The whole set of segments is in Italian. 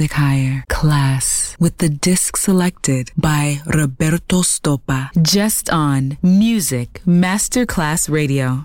Music higher class with the disc selected by Roberto Stoppa just on Music Masterclass Radio.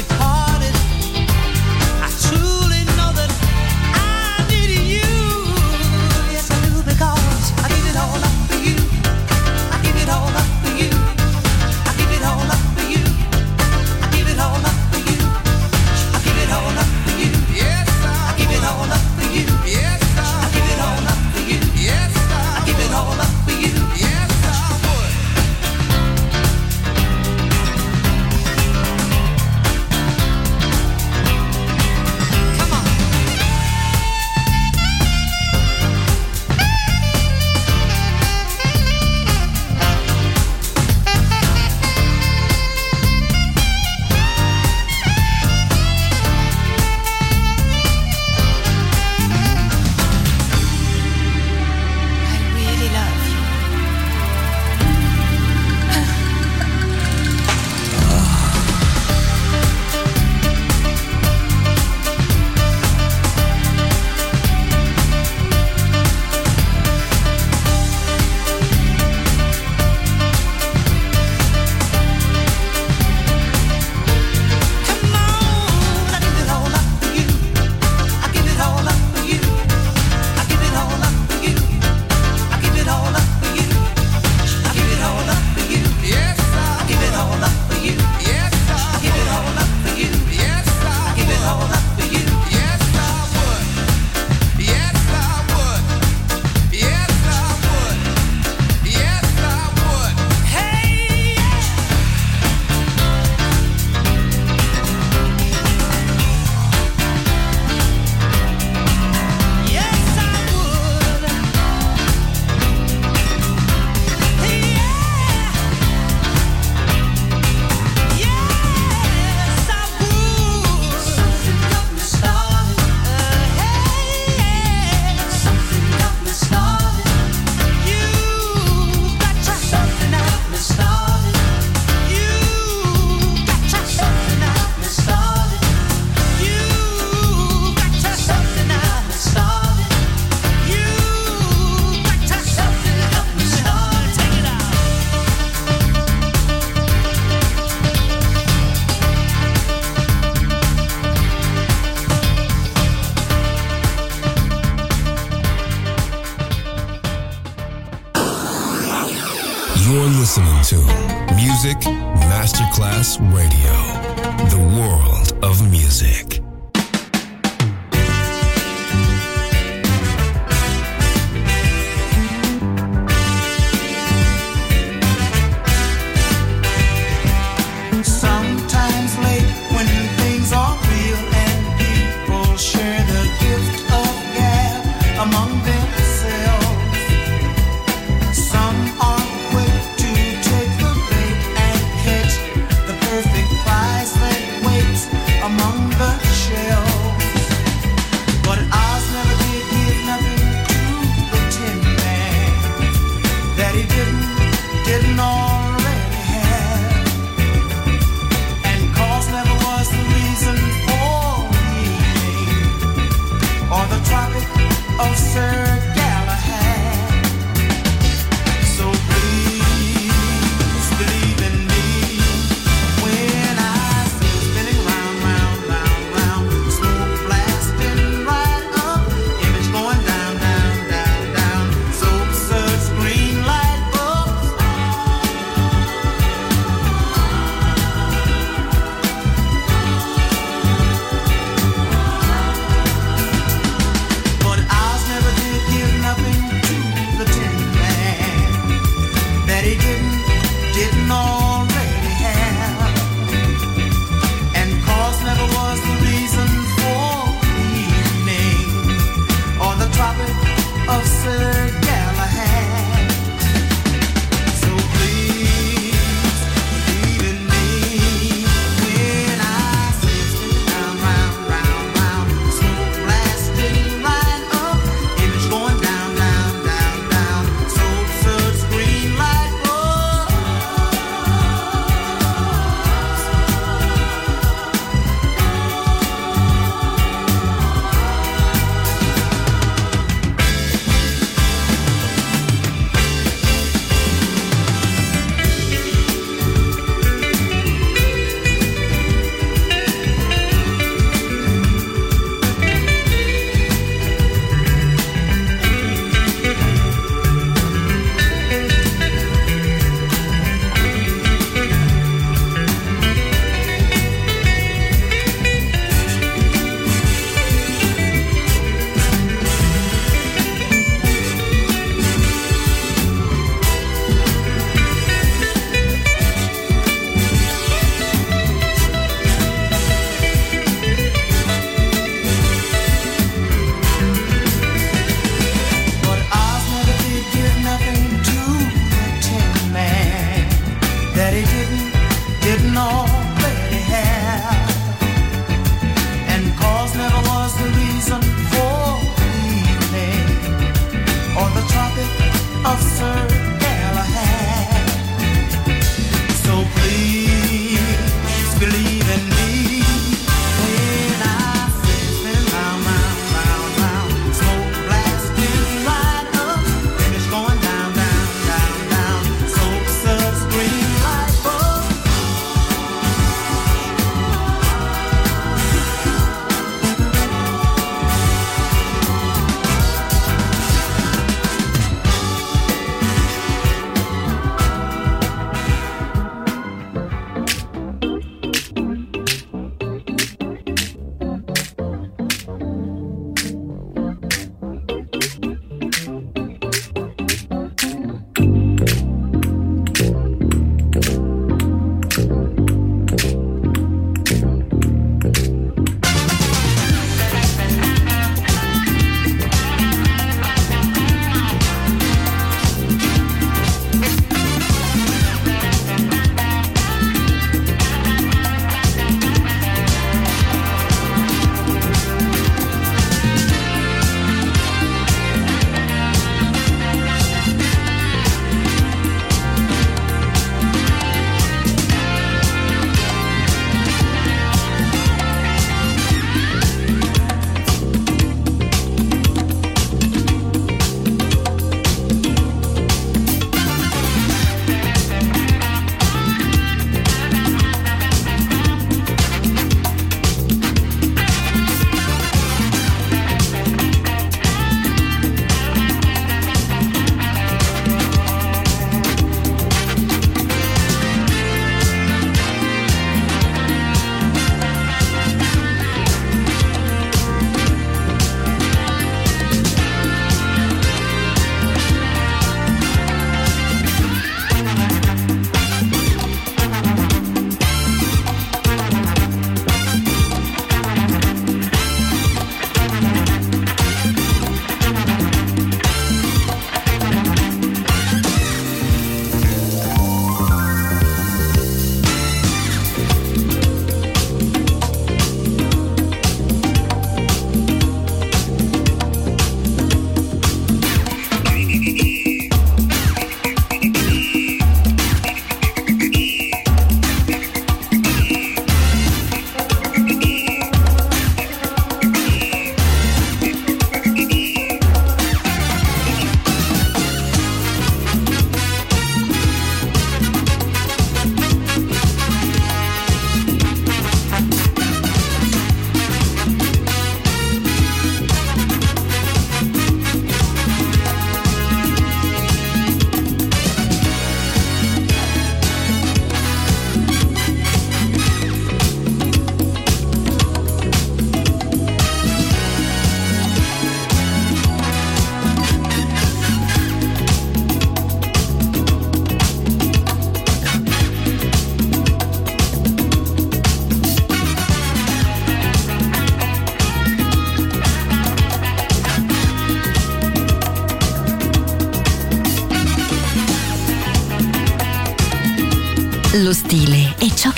it hard?